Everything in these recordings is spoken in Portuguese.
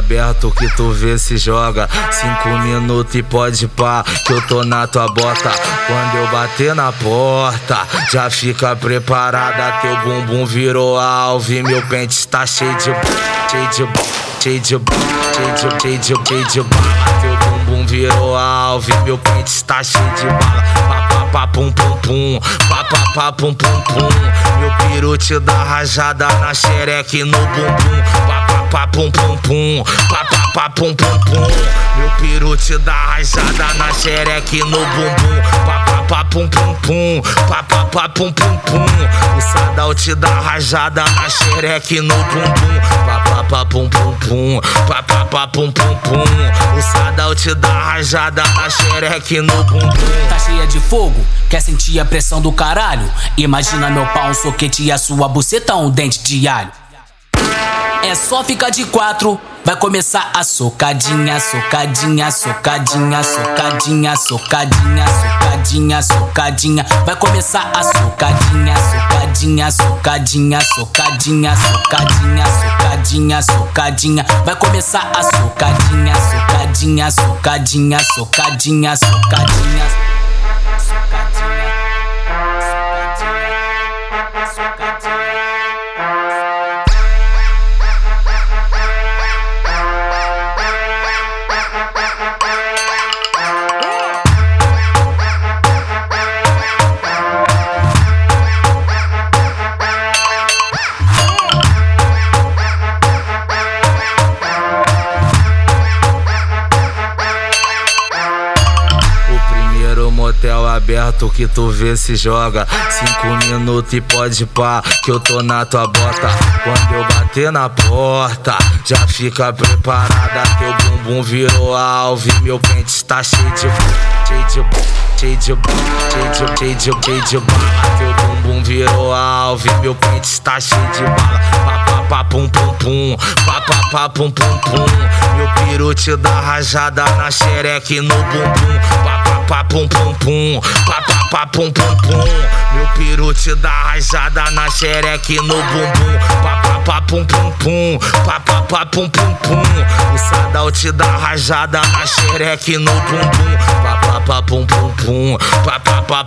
aberto que tu vê se joga. Cinco minutos e pode pá, que eu tô na tua bota. Quando eu bater na porta, já fica preparada. Teu bumbum virou alvo e meu pente está cheio de. cheio de. cheio de. cheio de. cheio de. cheio de. Teu bumbum virou alvo e meu pente está cheio de bala. Pá, pá, pá, pum, pum, pum. Pá, pá, pá, pum, pum, pum. Meu piru te dá rajada na xereque no bumbum. Pá, pá, pá, pum, pum, pum. Pá, pá, pá, pum, pum, pum. Meu piru te dá rajada na xereque no bumbum. Pá, pá, pá, pum, pum, pum. Pá, pá, pá, pum, pum, pum. O sadal te dá rajada na xereque no bumbum. Pá, pá, pá, pum, pum, pum. Pá, pá, pá, pum, pum, pum. O sadal te dá rajada na xereque no bumbum. Tá cheia de fogo, quer sentir a pressão do caralho? Imagina meu pau, um soquete e a sua buceta, um dente de alho. É só ficar de quatro, vai começar a socadinha, socadinha, socadinha, socadinha, socadinha, socadinha, socadinha. Vai começar a socadinha, socadinha, socadinha, socadinha, socadinha, socadinha, socadinha. Vai começar a socadinha, socadinha, socadinha, socadinha, socadinha. Motel aberto que tu vê se joga. Cinco minutos e pode pá, que eu tô na tua bota. Quando eu bater na porta, já fica preparada. Teu bumbum virou alvo e meu pente está cheio de. cheio de. cheio de. cheio de. cheio de. cheio de bala. Teu bumbum virou alvo e meu pente está cheio de bala. Pá, pum, pum, pum. Pá, pá, pá, pum, pum, pum. Meu piru te dá rajada na xereque no bumbum. Pá, pá, pum, pum, pum. Pum, pum, pum. Meu piru te dá rajada na xereque no bumbum. Pá, pá, pá, pum, pum, pum. Pum, pum, pum. O sadal te dá rajada na xereque no bumbum. Pá, pá, pá, pum, pum, pum.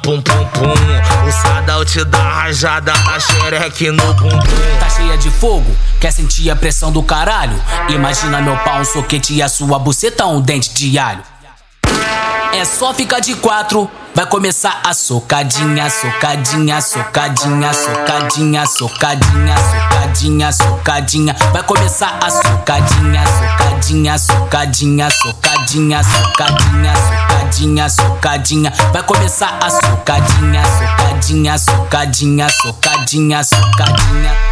Pum, pum, pum. O sadal te dá rajada na xereque no bumbum. Tá cheia de fogo, quer sentir a pressão do caralho? Imagina meu pau, um soquete e a sua buceta, um dente de alho. É só ficar de quatro, vai começar a socadinha, socadinha, socadinha, socadinha, socadinha, socadinha, socadinha. Vai começar a socadinha, socadinha, socadinha, socadinha, socadinha, socadinha, socadinha. Vai começar a socadinha, socadinha, socadinha, socadinha, socadinha.